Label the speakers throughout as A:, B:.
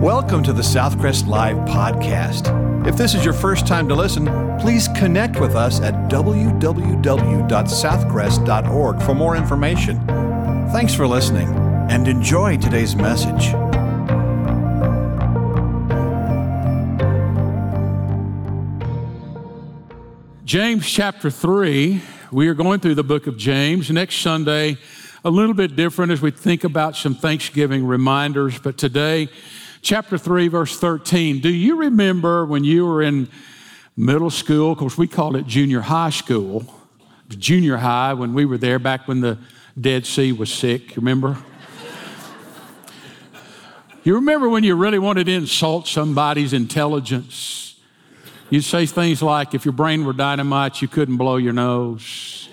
A: Welcome to the Southcrest Live podcast. If this is your first time to listen, please connect with us at www.southcrest.org for more information. Thanks for listening and enjoy today's message.
B: James chapter 3, we are going through the book of James. Next Sunday, a little bit different as we think about some Thanksgiving reminders, but today, chapter 3, verse 13. Do you remember when you were in middle school? Of course, we called it junior high school, junior high when we were there back when the Dead Sea was sick, remember? you remember when you really wanted to insult somebody's intelligence? You'd say things like, if your brain were dynamite, you couldn't blow your nose.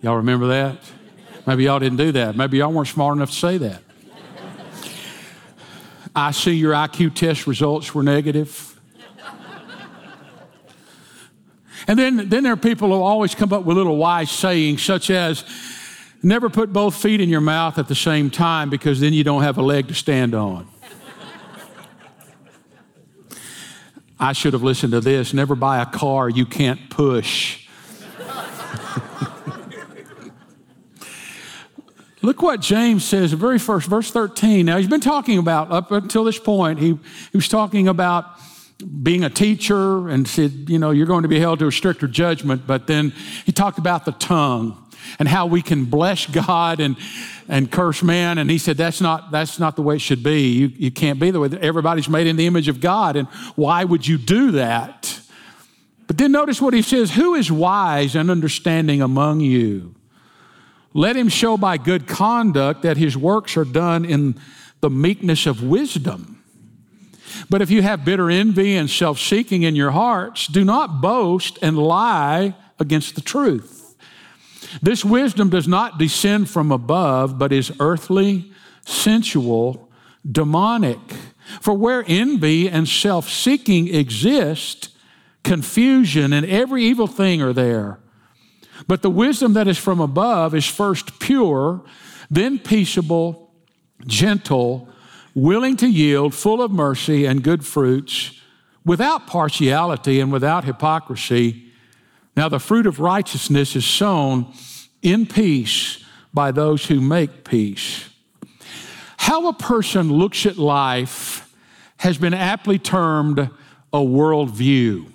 B: Y'all remember that? Maybe y'all didn't do that. Maybe y'all weren't smart enough to say that. I see your IQ test results were negative. And then, then there are people who always come up with little wise sayings, such as, never put both feet in your mouth at the same time because then you don't have a leg to stand on. I should have listened to this. Never buy a car you can't push. Look what James says, the very first, verse 13. Now, he's been talking about, up until this point, he, he was talking about being a teacher and said, you know, you're going to be held to a stricter judgment. But then he talked about the tongue and how we can bless God and, and curse man. And he said, that's not, that's not the way it should be. You, you can't be the way everybody's made in the image of God. And why would you do that? But then notice what he says Who is wise and understanding among you? Let him show by good conduct that his works are done in the meekness of wisdom. But if you have bitter envy and self seeking in your hearts, do not boast and lie against the truth. This wisdom does not descend from above, but is earthly, sensual, demonic. For where envy and self seeking exist, confusion and every evil thing are there. But the wisdom that is from above is first pure, then peaceable, gentle, willing to yield, full of mercy and good fruits, without partiality and without hypocrisy. Now, the fruit of righteousness is sown in peace by those who make peace. How a person looks at life has been aptly termed a worldview.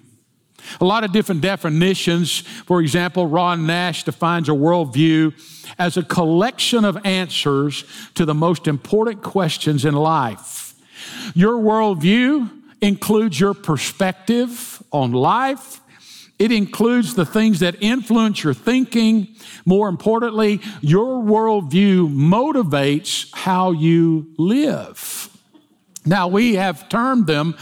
B: A lot of different definitions. For example, Ron Nash defines a worldview as a collection of answers to the most important questions in life. Your worldview includes your perspective on life. It includes the things that influence your thinking. More importantly, your worldview motivates how you live. Now, we have termed them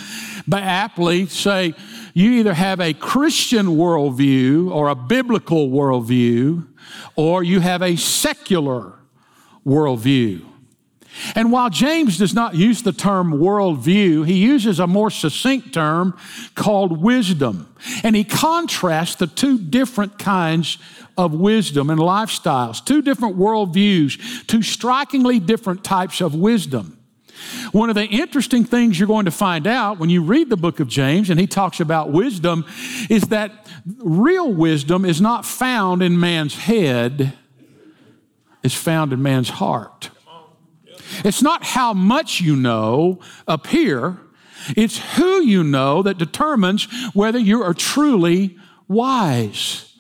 B: but aptly say, you either have a Christian worldview or a biblical worldview, or you have a secular worldview. And while James does not use the term worldview, he uses a more succinct term called wisdom. And he contrasts the two different kinds of wisdom and lifestyles, two different worldviews, two strikingly different types of wisdom. One of the interesting things you're going to find out when you read the book of James and he talks about wisdom is that real wisdom is not found in man's head, it's found in man's heart. It's not how much you know up here, it's who you know that determines whether you are truly wise.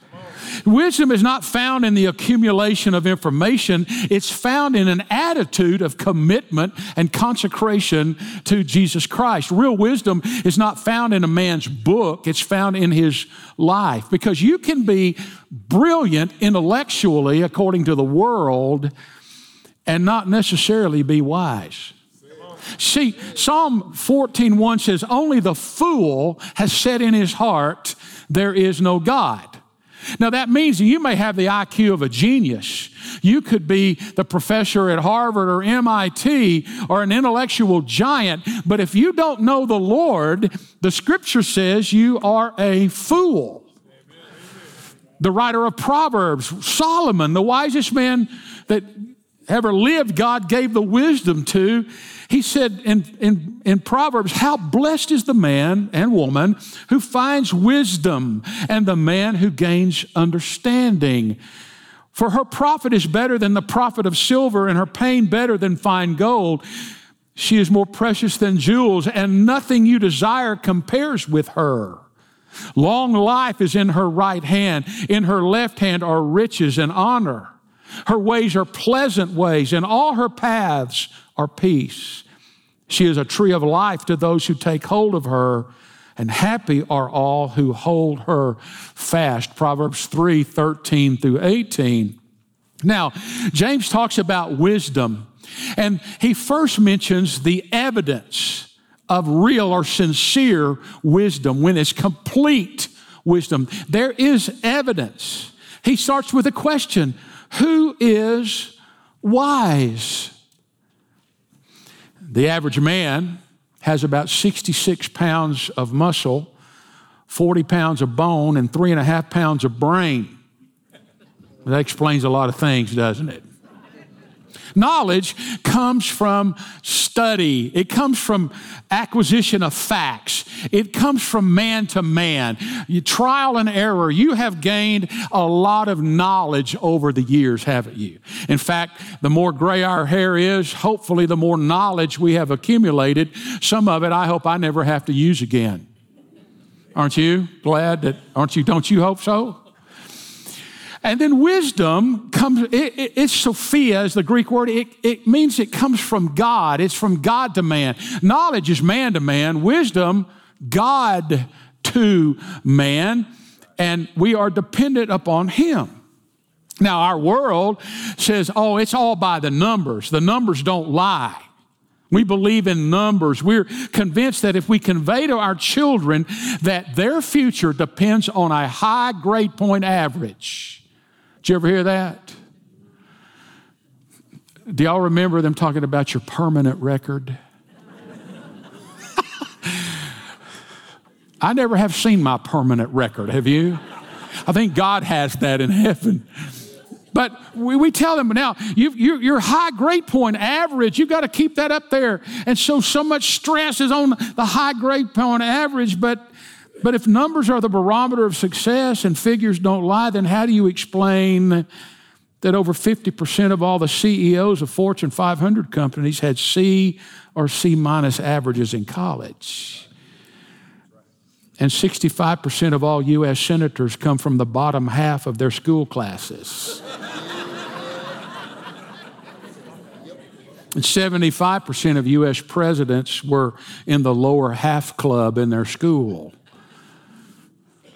B: Wisdom is not found in the accumulation of information, it's found in an attitude of commitment and consecration to Jesus Christ. Real wisdom is not found in a man's book, it's found in his life. Because you can be brilliant intellectually according to the world and not necessarily be wise. See, Psalm 14:1 says, Only the fool has said in his heart, There is no God. Now, that means you may have the IQ of a genius. You could be the professor at Harvard or MIT or an intellectual giant, but if you don't know the Lord, the scripture says you are a fool. The writer of Proverbs, Solomon, the wisest man that ever lived, God gave the wisdom to. He said in, in, in Proverbs, How blessed is the man and woman who finds wisdom and the man who gains understanding. For her profit is better than the profit of silver, and her pain better than fine gold. She is more precious than jewels, and nothing you desire compares with her. Long life is in her right hand, in her left hand are riches and honor. Her ways are pleasant ways, and all her paths are peace. She is a tree of life to those who take hold of her, and happy are all who hold her fast. Proverbs 3 13 through 18. Now, James talks about wisdom, and he first mentions the evidence of real or sincere wisdom when it's complete wisdom. There is evidence. He starts with a question Who is wise? The average man has about 66 pounds of muscle, 40 pounds of bone, and three and a half pounds of brain. That explains a lot of things, doesn't it? Knowledge comes from study, it comes from acquisition of facts, it comes from man to man. You, trial and error. You have gained a lot of knowledge over the years, haven't you? In fact, the more gray our hair is, hopefully, the more knowledge we have accumulated. Some of it I hope I never have to use again. Aren't you glad that, aren't you, don't you hope so? And then wisdom comes, it, it, it's Sophia is the Greek word. It, it means it comes from God. It's from God to man. Knowledge is man to man. Wisdom, God to man. And we are dependent upon Him. Now, our world says, oh, it's all by the numbers. The numbers don't lie. We believe in numbers. We're convinced that if we convey to our children that their future depends on a high grade point average, did you ever hear that? Do y'all remember them talking about your permanent record? I never have seen my permanent record, have you? I think God has that in heaven. But we, we tell them now, you, you, your high grade point average, you've got to keep that up there. And so, so much stress is on the high grade point average, but but if numbers are the barometer of success and figures don't lie, then how do you explain that over 50% of all the CEOs of Fortune 500 companies had C or C minus averages in college? And 65% of all U.S. senators come from the bottom half of their school classes. And 75% of U.S. presidents were in the lower half club in their school.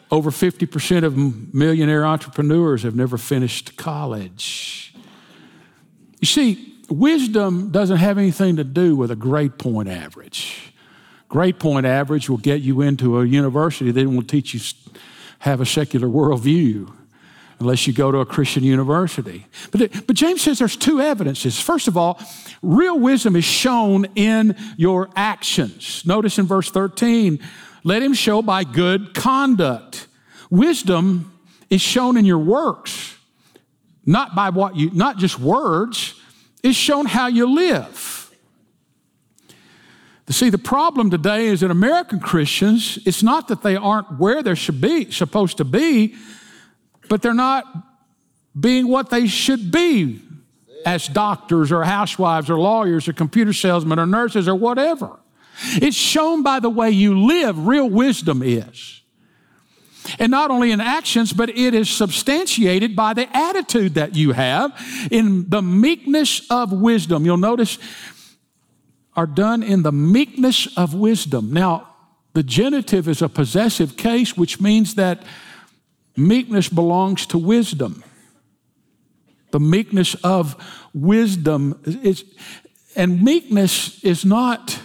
B: Over 50% of millionaire entrepreneurs have never finished college. You see, wisdom doesn't have anything to do with a grade point average. Grade point average will get you into a university that will teach you have a secular worldview unless you go to a Christian university. But, but James says there's two evidences. First of all, real wisdom is shown in your actions. Notice in verse 13, let him show by good conduct. Wisdom is shown in your works, not by what you, not just words, it's shown how you live. See, the problem today is that American Christians, it's not that they aren't where they should be, supposed to be, but they're not being what they should be as doctors or housewives or lawyers or computer salesmen or nurses or whatever. It's shown by the way you live, real wisdom is. And not only in actions, but it is substantiated by the attitude that you have in the meekness of wisdom. You'll notice are done in the meekness of wisdom. Now, the genitive is a possessive case, which means that meekness belongs to wisdom. The meekness of wisdom is, and meekness is not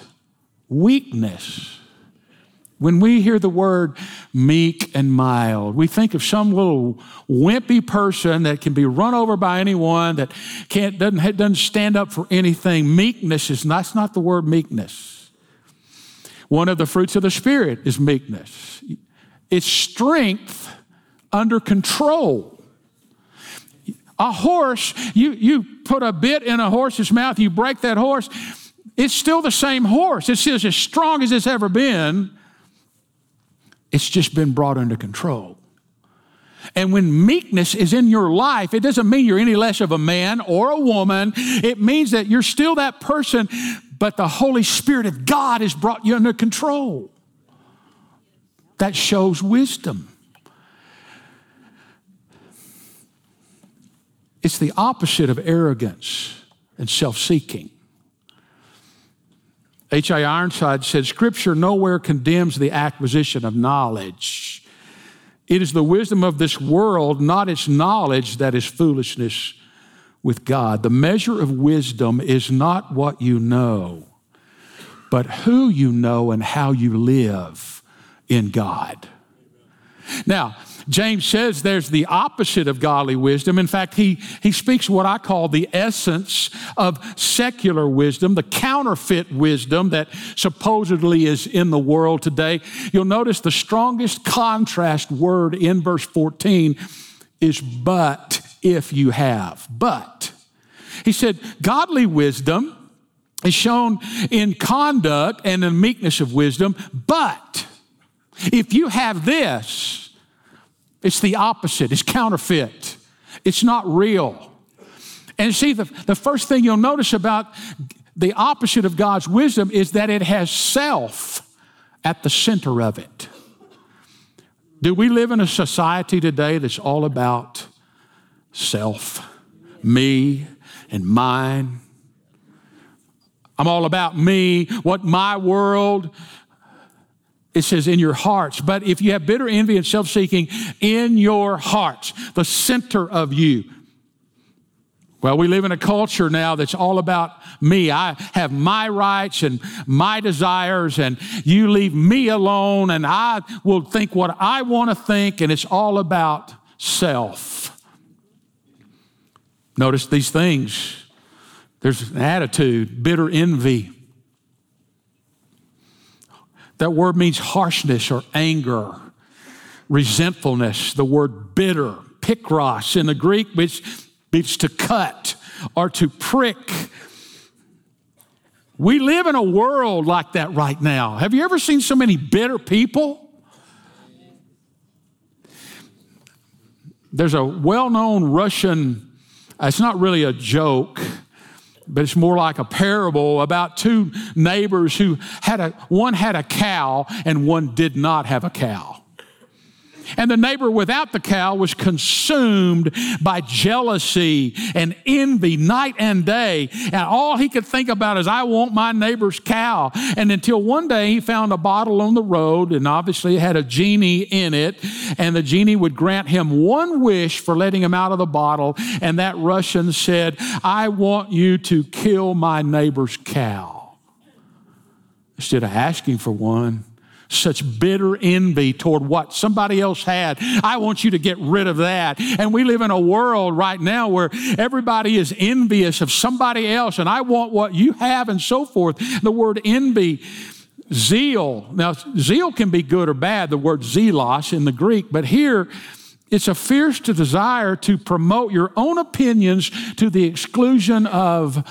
B: weakness. When we hear the word meek and mild, we think of some little wimpy person that can be run over by anyone, that can't, doesn't, doesn't stand up for anything. Meekness is that's not the word meekness. One of the fruits of the Spirit is meekness. It's strength under control. A horse, you, you put a bit in a horse's mouth, you break that horse, it's still the same horse. It's just as strong as it's ever been. It's just been brought under control. And when meekness is in your life, it doesn't mean you're any less of a man or a woman. It means that you're still that person, but the Holy Spirit of God has brought you under control. That shows wisdom. It's the opposite of arrogance and self seeking. H.I. Ironside said, Scripture nowhere condemns the acquisition of knowledge. It is the wisdom of this world, not its knowledge, that is foolishness with God. The measure of wisdom is not what you know, but who you know and how you live in God. Now, James says there's the opposite of godly wisdom. In fact, he, he speaks what I call the essence of secular wisdom, the counterfeit wisdom that supposedly is in the world today. You'll notice the strongest contrast word in verse 14 is but if you have. But. He said, godly wisdom is shown in conduct and in meekness of wisdom, but if you have this, it's the opposite, it's counterfeit, it's not real. And see, the, the first thing you'll notice about the opposite of God's wisdom is that it has self at the center of it. Do we live in a society today that's all about self, me, and mine? I'm all about me, what my world it says in your hearts. But if you have bitter envy and self seeking in your hearts, the center of you, well, we live in a culture now that's all about me. I have my rights and my desires, and you leave me alone, and I will think what I want to think, and it's all about self. Notice these things there's an attitude, bitter envy that word means harshness or anger, resentfulness. The word bitter, pikros in the Greek, which means to cut or to prick. We live in a world like that right now. Have you ever seen so many bitter people? There's a well known Russian, uh, it's not really a joke, but it's more like a parable about two neighbors who had a one had a cow and one did not have a cow. And the neighbor without the cow was consumed by jealousy and envy night and day. And all he could think about is, I want my neighbor's cow. And until one day he found a bottle on the road, and obviously it had a genie in it. And the genie would grant him one wish for letting him out of the bottle. And that Russian said, I want you to kill my neighbor's cow. Instead of asking for one, such bitter envy toward what somebody else had. I want you to get rid of that. And we live in a world right now where everybody is envious of somebody else, and I want what you have, and so forth. The word envy zeal. Now, zeal can be good or bad, the word zelos in the Greek, but here it's a fierce desire to promote your own opinions to the exclusion of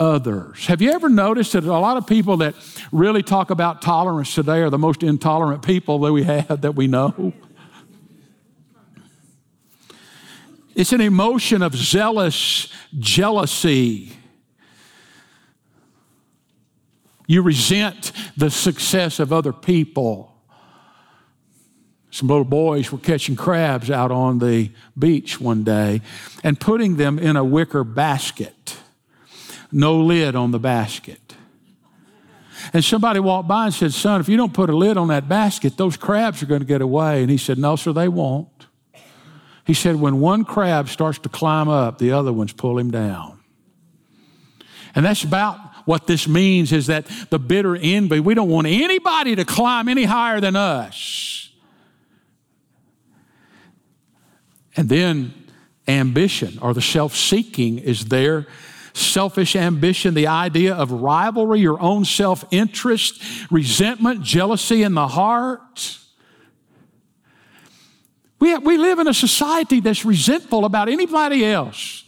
B: others. Have you ever noticed that a lot of people that really talk about tolerance today are the most intolerant people that we have that we know? It's an emotion of zealous jealousy. You resent the success of other people. Some little boys were catching crabs out on the beach one day and putting them in a wicker basket no lid on the basket. And somebody walked by and said, Son, if you don't put a lid on that basket, those crabs are going to get away. And he said, No, sir, they won't. He said, When one crab starts to climb up, the other ones pull him down. And that's about what this means is that the bitter envy, we don't want anybody to climb any higher than us. And then ambition or the self seeking is there selfish ambition, the idea of rivalry, your own self interest, resentment, jealousy in the heart. We, have, we live in a society that's resentful about anybody else.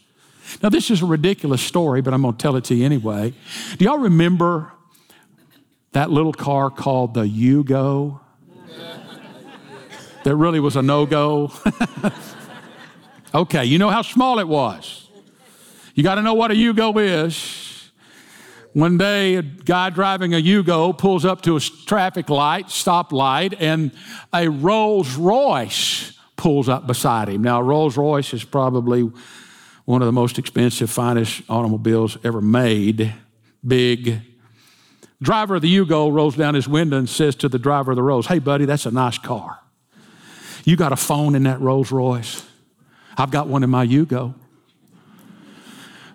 B: Now, this is a ridiculous story, but I'm going to tell it to you anyway. Do y'all remember that little car called the Yugo? that really was a no go? okay, you know how small it was. You got to know what a Yugo is. One day, a guy driving a Yugo pulls up to a traffic light, stoplight, and a Rolls Royce pulls up beside him. Now, Rolls Royce is probably one of the most expensive, finest automobiles ever made. Big. Driver of the Yugo rolls down his window and says to the driver of the Rolls, Hey, buddy, that's a nice car. You got a phone in that Rolls Royce? I've got one in my Yugo.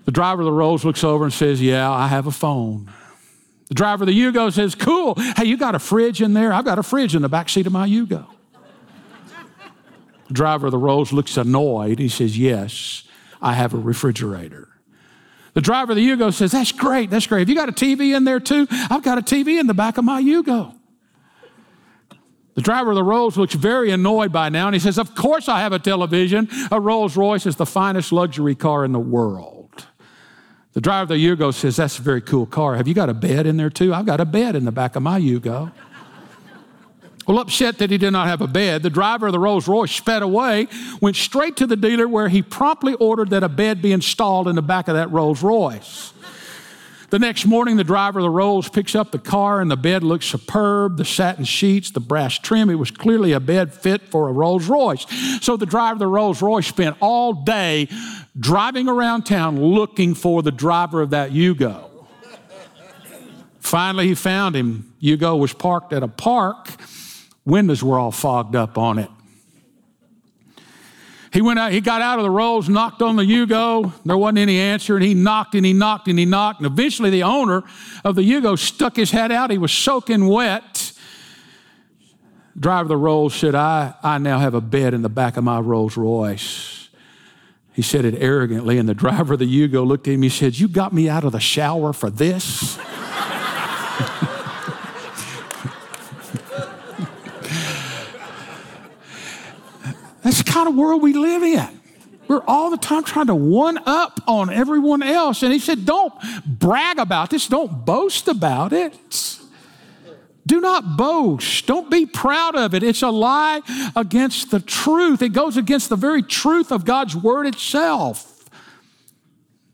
B: The driver of the Rolls looks over and says, Yeah, I have a phone. The driver of the Yugo says, Cool. Hey, you got a fridge in there? I've got a fridge in the back seat of my Yugo. The driver of the Rolls looks annoyed. He says, Yes, I have a refrigerator. The driver of the Yugo says, That's great, that's great. Have you got a TV in there too? I've got a TV in the back of my Yugo. The driver of the Rolls looks very annoyed by now and he says, Of course I have a television. A Rolls Royce is the finest luxury car in the world. The driver of the Yugo says, That's a very cool car. Have you got a bed in there too? I've got a bed in the back of my Yugo. well, upset that he did not have a bed, the driver of the Rolls Royce sped away, went straight to the dealer where he promptly ordered that a bed be installed in the back of that Rolls Royce. The next morning, the driver of the Rolls picks up the car, and the bed looks superb. The satin sheets, the brass trim, it was clearly a bed fit for a Rolls Royce. So the driver of the Rolls Royce spent all day driving around town looking for the driver of that Yugo. Finally, he found him. Yugo was parked at a park, windows were all fogged up on it. He went out, he got out of the rolls, knocked on the Yugo. There wasn't any answer, and he knocked and he knocked and he knocked. And eventually, the owner of the Yugo stuck his head out. He was soaking wet. Driver of the Rolls said, I, I now have a bed in the back of my Rolls Royce. He said it arrogantly, and the driver of the Yugo looked at him. He said, You got me out of the shower for this? That's the kind of world we live in. We're all the time trying to one up on everyone else. And he said, Don't brag about this, don't boast about it. Do not boast. Don't be proud of it. It's a lie against the truth. It goes against the very truth of God's word itself.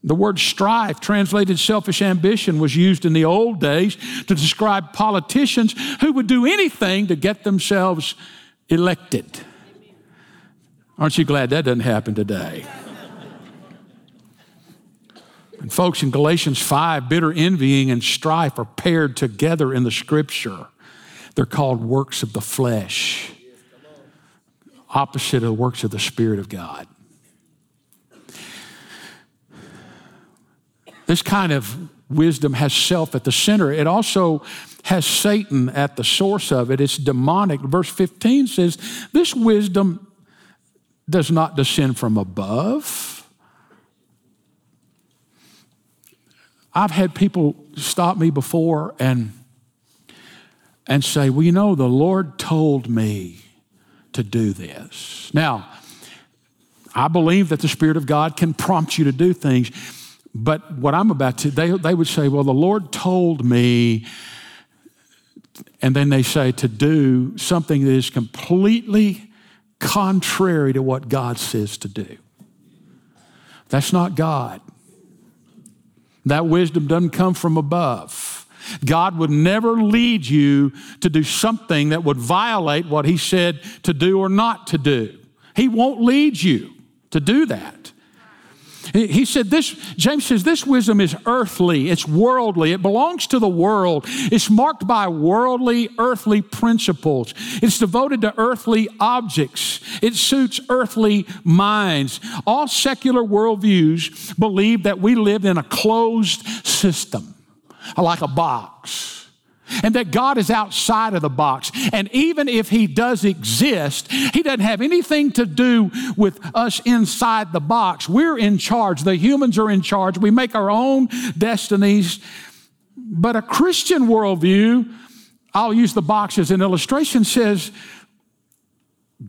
B: The word strife, translated selfish ambition, was used in the old days to describe politicians who would do anything to get themselves elected. Aren't you glad that doesn't happen today? And folks, in Galatians 5, bitter envying and strife are paired together in the scripture. They're called works of the flesh, opposite of the works of the Spirit of God. This kind of wisdom has self at the center. It also has Satan at the source of it. It's demonic. Verse 15 says, This wisdom does not descend from above. I've had people stop me before and, and say, Well, you know, the Lord told me to do this. Now, I believe that the Spirit of God can prompt you to do things, but what I'm about to, they, they would say, Well, the Lord told me, and then they say to do something that is completely contrary to what God says to do. That's not God. That wisdom doesn't come from above. God would never lead you to do something that would violate what He said to do or not to do. He won't lead you to do that. He said this, James says, this wisdom is earthly, it's worldly, it belongs to the world. It's marked by worldly, earthly principles. It's devoted to earthly objects. It suits earthly minds. All secular worldviews believe that we live in a closed system, like a box and that God is outside of the box. And even if He does exist, He doesn't have anything to do with us inside the box. We're in charge, the humans are in charge. We make our own destinies. But a Christian worldview, I'll use the box as an illustration, says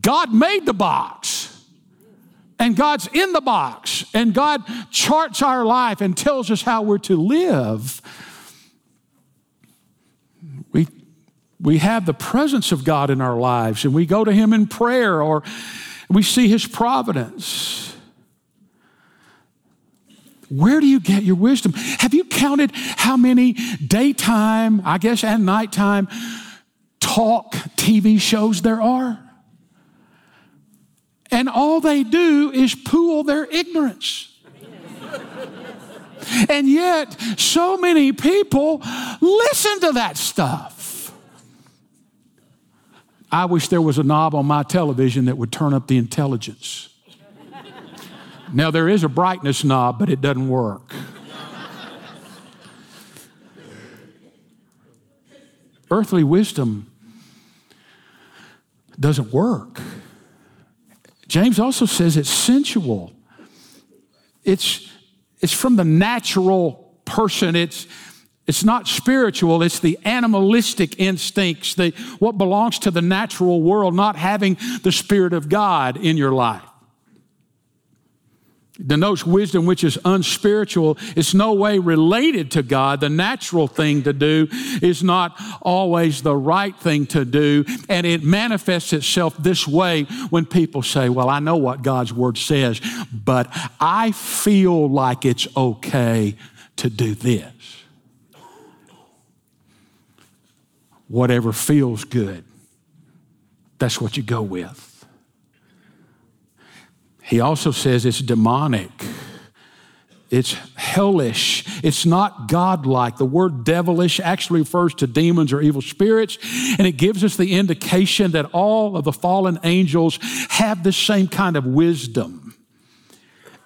B: God made the box. And God's in the box, and God charts our life and tells us how we're to live. We, we have the presence of God in our lives, and we go to Him in prayer, or we see His providence. Where do you get your wisdom? Have you counted how many daytime, I guess, and nighttime talk TV shows there are? and all they do is pool their ignorance. And yet, so many people listen to that stuff. I wish there was a knob on my television that would turn up the intelligence. Now, there is a brightness knob, but it doesn't work. Earthly wisdom doesn't work. James also says it's sensual. It's, it's from the natural person. It's, it's not spiritual, it's the animalistic instincts, the, what belongs to the natural world, not having the Spirit of God in your life denotes wisdom which is unspiritual. It's no way related to God. The natural thing to do is not always the right thing to do. And it manifests itself this way when people say, Well, I know what God's word says, but I feel like it's okay to do this. Whatever feels good, that's what you go with. He also says it's demonic. It's hellish. It's not godlike. The word devilish actually refers to demons or evil spirits, and it gives us the indication that all of the fallen angels have the same kind of wisdom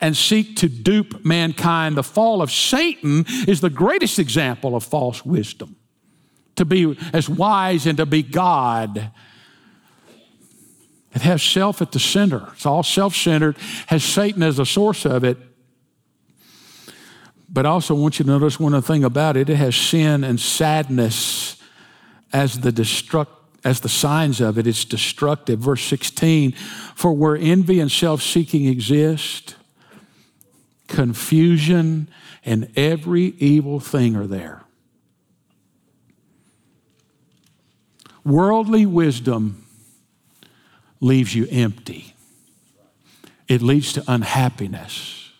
B: and seek to dupe mankind. The fall of Satan is the greatest example of false wisdom to be as wise and to be God it has self at the center. It's all self centered, has Satan as the source of it. But I also want you to notice one other thing about it it has sin and sadness as the destruct as the signs of it. It's destructive. Verse 16 For where envy and self seeking exist, confusion and every evil thing are there. Worldly wisdom leaves you empty. It leads to unhappiness.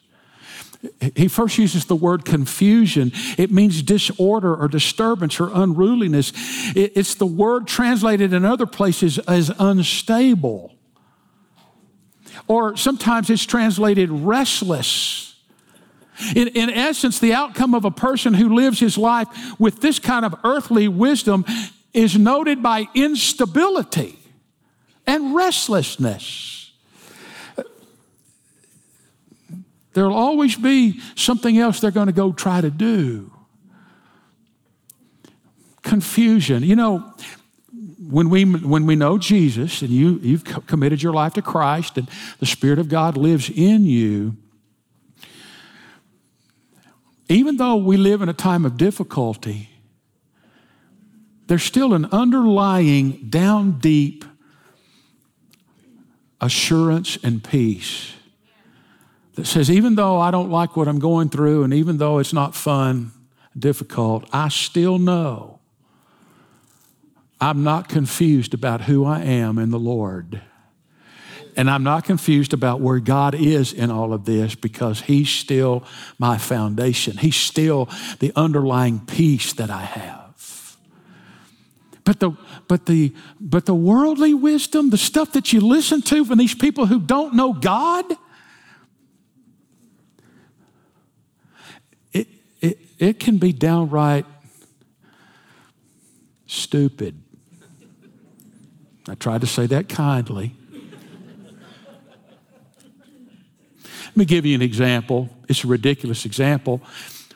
B: He first uses the word confusion. It means disorder or disturbance or unruliness. It's the word translated in other places as unstable. Or sometimes it's translated restless. In, in essence, the outcome of a person who lives his life with this kind of earthly wisdom is noted by instability and restlessness. There'll always be something else they're going to go try to do. Confusion. You know, when we, when we know Jesus and you, you've committed your life to Christ and the Spirit of God lives in you, even though we live in a time of difficulty, there's still an underlying, down deep assurance and peace that says, even though I don't like what I'm going through, and even though it's not fun, difficult, I still know I'm not confused about who I am in the Lord. And I'm not confused about where God is in all of this because He's still my foundation. He's still the underlying peace that I have. But the, but the, but the worldly wisdom, the stuff that you listen to from these people who don't know God, it, it, it can be downright stupid. I tried to say that kindly. Let me give you an example. It's a ridiculous example,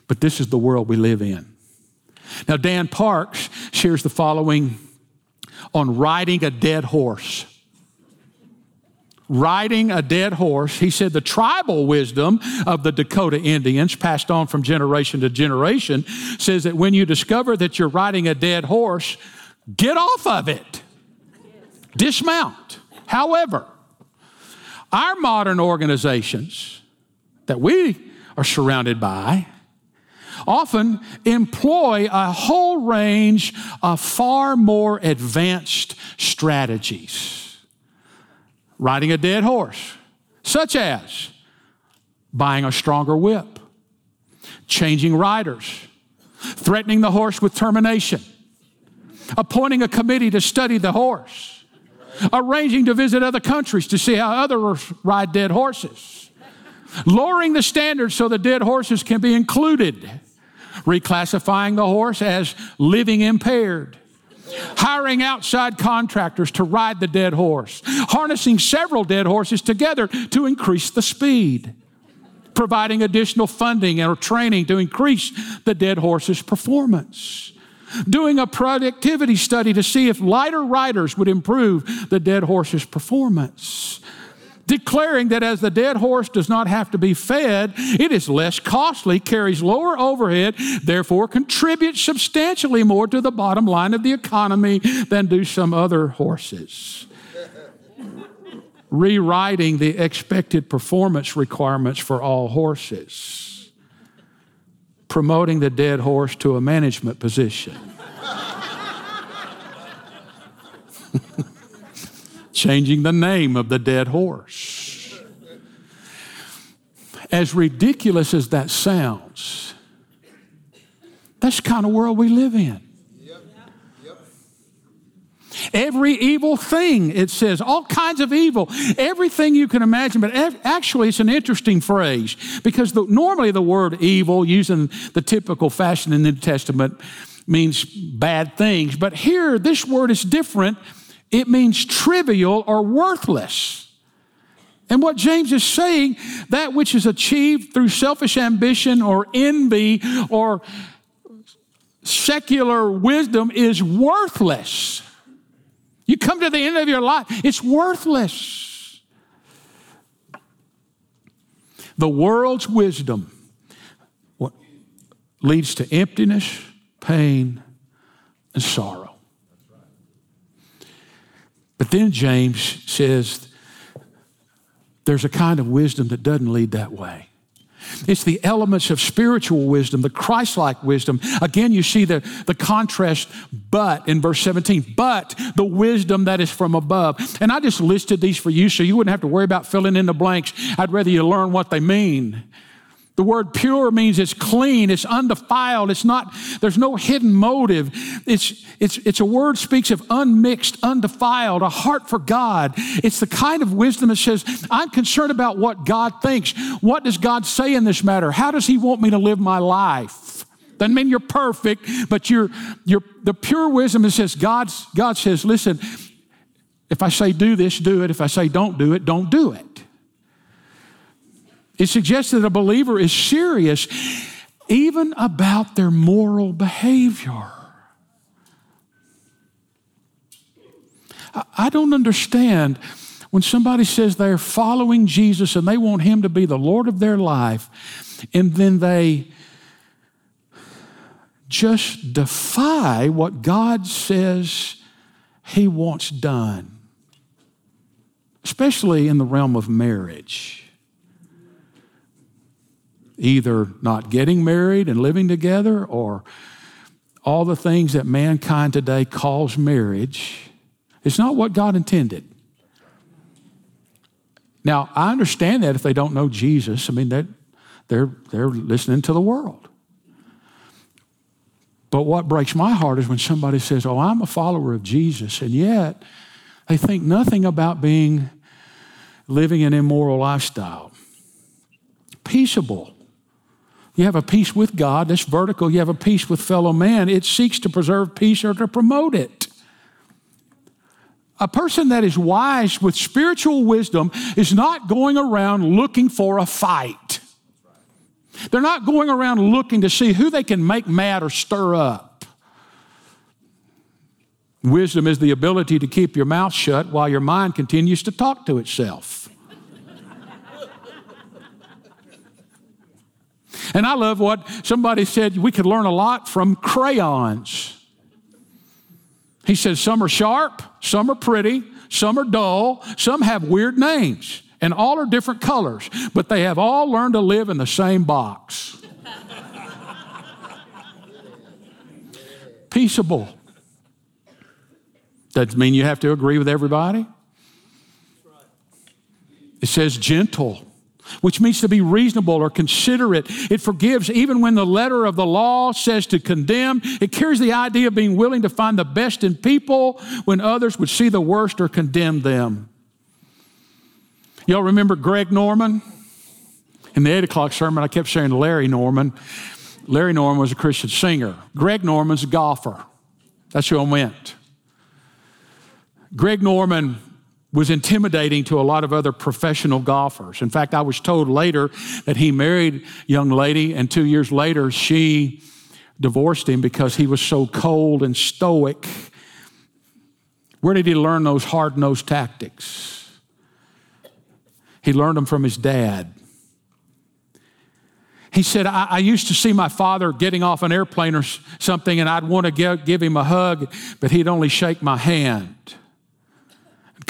B: but this is the world we live in. Now, Dan Parks shares the following on riding a dead horse. Riding a dead horse, he said the tribal wisdom of the Dakota Indians, passed on from generation to generation, says that when you discover that you're riding a dead horse, get off of it, dismount, However, our modern organizations that we are surrounded by often employ a whole range of far more advanced strategies. Riding a dead horse, such as buying a stronger whip, changing riders, threatening the horse with termination, appointing a committee to study the horse, arranging to visit other countries to see how others ride dead horses, lowering the standards so the dead horses can be included, reclassifying the horse as living impaired. Hiring outside contractors to ride the dead horse, harnessing several dead horses together to increase the speed, providing additional funding or training to increase the dead horse's performance doing a productivity study to see if lighter riders would improve the dead horse's performance. Declaring that as the dead horse does not have to be fed, it is less costly, carries lower overhead, therefore contributes substantially more to the bottom line of the economy than do some other horses. Rewriting the expected performance requirements for all horses promoting the dead horse to a management position. Changing the name of the dead horse. As ridiculous as that sounds, that's the kind of world we live in. Every evil thing, it says, all kinds of evil, everything you can imagine. But actually, it's an interesting phrase because the, normally the word evil, using the typical fashion in the New Testament, means bad things. But here, this word is different. It means trivial or worthless. And what James is saying, that which is achieved through selfish ambition or envy or secular wisdom is worthless. You come to the end of your life, it's worthless. The world's wisdom leads to emptiness, pain, and sorrow. But then James says there's a kind of wisdom that doesn't lead that way. It's the elements of spiritual wisdom, the Christ like wisdom. Again, you see the, the contrast, but in verse 17, but the wisdom that is from above. And I just listed these for you so you wouldn't have to worry about filling in the blanks. I'd rather you learn what they mean. The word pure means it's clean, it's undefiled, it's not, there's no hidden motive. It's, it's, it's a word speaks of unmixed, undefiled, a heart for God. It's the kind of wisdom that says, I'm concerned about what God thinks. What does God say in this matter? How does He want me to live my life? Doesn't mean you're perfect, but you're, you're the pure wisdom that says, God's, God says, listen, if I say do this, do it. If I say don't do it, don't do it. It suggests that a believer is serious even about their moral behavior. I don't understand when somebody says they're following Jesus and they want Him to be the Lord of their life, and then they just defy what God says He wants done, especially in the realm of marriage either not getting married and living together or all the things that mankind today calls marriage. It's not what God intended. Now, I understand that if they don't know Jesus, I mean, they're, they're, they're listening to the world. But what breaks my heart is when somebody says, Oh, I'm a follower of Jesus, and yet they think nothing about being living an immoral lifestyle. Peaceable, you have a peace with God, that's vertical. You have a peace with fellow man. It seeks to preserve peace or to promote it. A person that is wise with spiritual wisdom is not going around looking for a fight. They're not going around looking to see who they can make mad or stir up. Wisdom is the ability to keep your mouth shut while your mind continues to talk to itself. And I love what somebody said we could learn a lot from crayons. He said, Some are sharp, some are pretty, some are dull, some have weird names, and all are different colors, but they have all learned to live in the same box. Peaceable. Doesn't mean you have to agree with everybody. It says gentle which means to be reasonable or considerate. It forgives even when the letter of the law says to condemn. It carries the idea of being willing to find the best in people when others would see the worst or condemn them. Y'all remember Greg Norman? In the 8 o'clock sermon, I kept saying Larry Norman. Larry Norman was a Christian singer. Greg Norman's a golfer. That's who I meant. Greg Norman was intimidating to a lot of other professional golfers. In fact, I was told later that he married a young lady, and two years later, she divorced him because he was so cold and stoic. Where did he learn those hard nosed tactics? He learned them from his dad. He said, I, I, used to see my father getting off an airplane or something, and I'd want to give, give him a hug, but he'd only shake my hand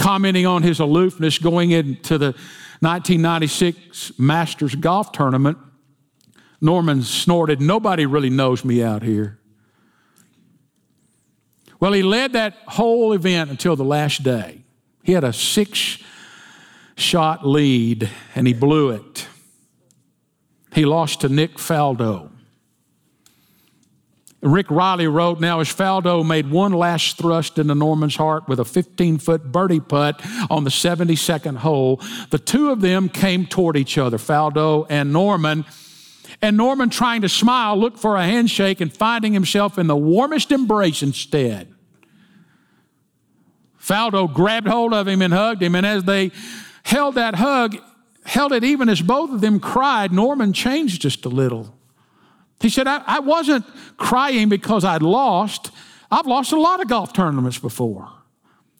B: commenting on his aloofness going into the 1996 Masters Golf Tournament, Norman snorted, Nobody really knows me out here. Well, he led that whole event until the last day. He had a six shot lead and he blew it. He lost to Nick Faldo. Rick Reilly wrote, Now as Faldo made one last thrust into Norman's heart with a 15 foot birdie putt on the 72nd hole, the two of them came toward each other, Faldo and Norman. And Norman, trying to smile, looked for a handshake and finding himself in the warmest embrace instead. Faldo grabbed hold of him and hugged him, and as they held that hug, held it even as both of them cried, Norman changed just a little. He said, I, I wasn't crying because I'd lost. I've lost a lot of golf tournaments before.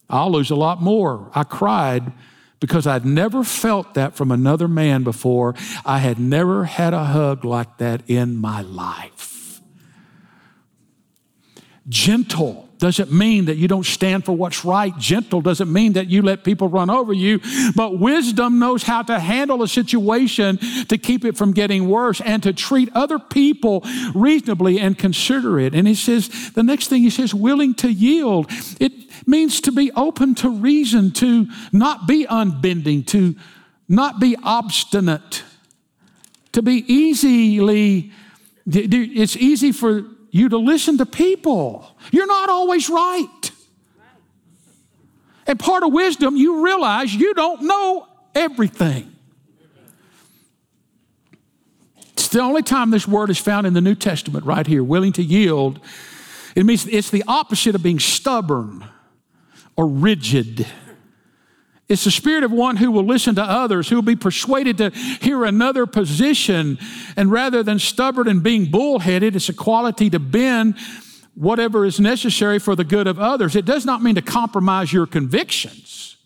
B: I'll lose a lot more. I cried because I'd never felt that from another man before. I had never had a hug like that in my life. Gentle doesn't mean that you don't stand for what's right. Gentle doesn't mean that you let people run over you. But wisdom knows how to handle a situation to keep it from getting worse and to treat other people reasonably and considerate. And he says, the next thing he says, willing to yield. It means to be open to reason, to not be unbending, to not be obstinate, to be easily, it's easy for you to listen to people. You're not always right. And part of wisdom, you realize you don't know everything. It's the only time this word is found in the New Testament, right here, willing to yield. It means it's the opposite of being stubborn or rigid. It's the spirit of one who will listen to others, who will be persuaded to hear another position. And rather than stubborn and being bullheaded, it's a quality to bend whatever is necessary for the good of others. It does not mean to compromise your convictions.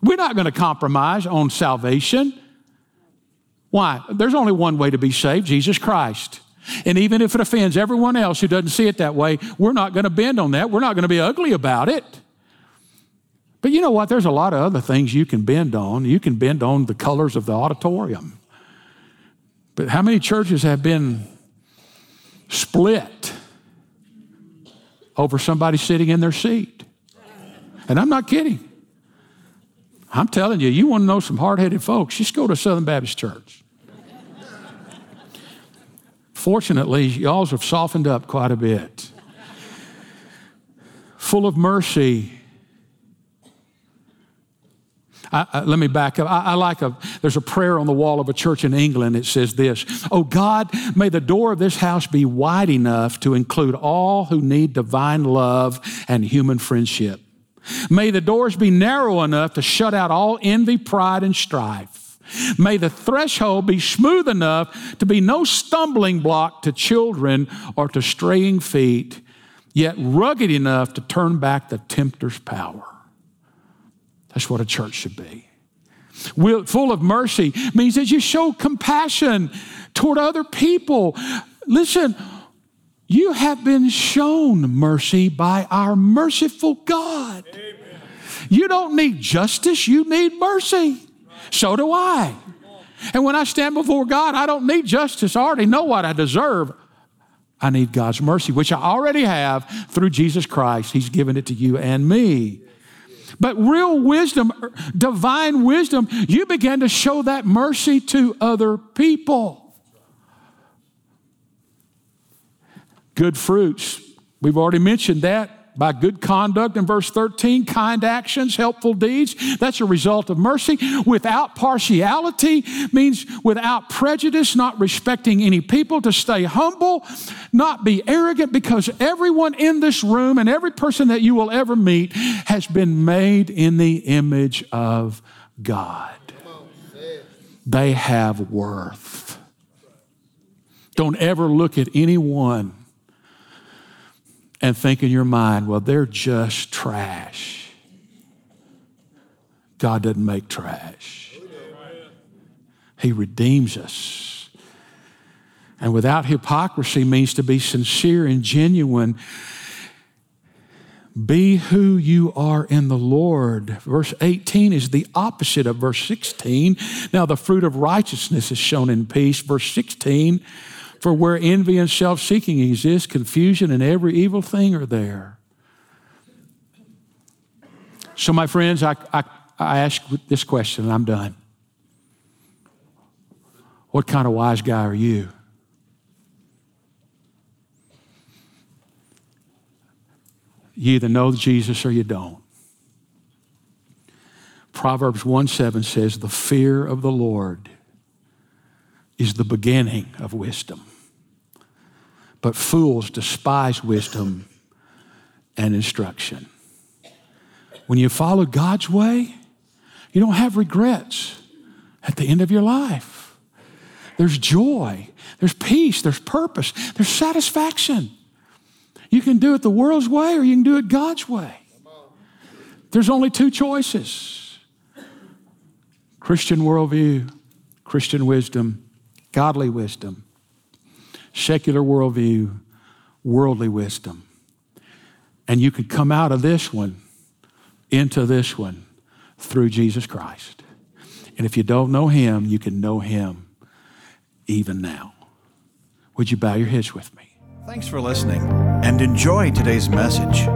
B: We're not going to compromise on salvation. Why? There's only one way to be saved Jesus Christ. And even if it offends everyone else who doesn't see it that way, we're not going to bend on that. We're not going to be ugly about it. But you know what? There's a lot of other things you can bend on. You can bend on the colors of the auditorium. But how many churches have been split over somebody sitting in their seat? And I'm not kidding. I'm telling you, you want to know some hard headed folks, just go to Southern Baptist Church. Fortunately, y'all have softened up quite a bit. Full of mercy I, I, let me back up. I, I like a, there's a prayer on the wall of a church in England. It says this Oh God, may the door of this house be wide enough to include all who need divine love and human friendship. May the doors be narrow enough to shut out all envy, pride, and strife. May the threshold be smooth enough to be no stumbling block to children or to straying feet, yet rugged enough to turn back the tempter's power. That's what a church should be. Full of mercy means that you show compassion toward other people. Listen, you have been shown mercy by our merciful God. Amen. You don't need justice, you need mercy. So do I. And when I stand before God, I don't need justice. I already know what I deserve. I need God's mercy, which I already have through Jesus Christ. He's given it to you and me. But real wisdom, divine wisdom, you begin to show that mercy to other people. Good fruits. We've already mentioned that by good conduct in verse 13, kind actions, helpful deeds. That's a result of mercy. Without partiality means without prejudice, not respecting any people, to stay humble, not be arrogant, because everyone in this room and every person that you will ever meet has been made in the image of God. They have worth. Don't ever look at anyone and think in your mind, well, they're just trash. God doesn't make trash, He redeems us. And without hypocrisy means to be sincere and genuine. Be who you are in the Lord. Verse 18 is the opposite of verse 16. Now, the fruit of righteousness is shown in peace. Verse 16 for where envy and self seeking exist, confusion and every evil thing are there. So, my friends, I, I, I ask this question and I'm done. What kind of wise guy are you? You either know Jesus or you don't. Proverbs 1 7 says, The fear of the Lord is the beginning of wisdom. But fools despise wisdom and instruction. When you follow God's way, you don't have regrets at the end of your life. There's joy, there's peace, there's purpose, there's satisfaction. You can do it the world's way or you can do it God's way. There's only two choices Christian worldview, Christian wisdom, godly wisdom secular worldview, worldly wisdom. And you can come out of this one into this one through Jesus Christ. And if you don't know him, you can know him even now. Would you bow your heads with me?
A: Thanks for listening and enjoy today's message.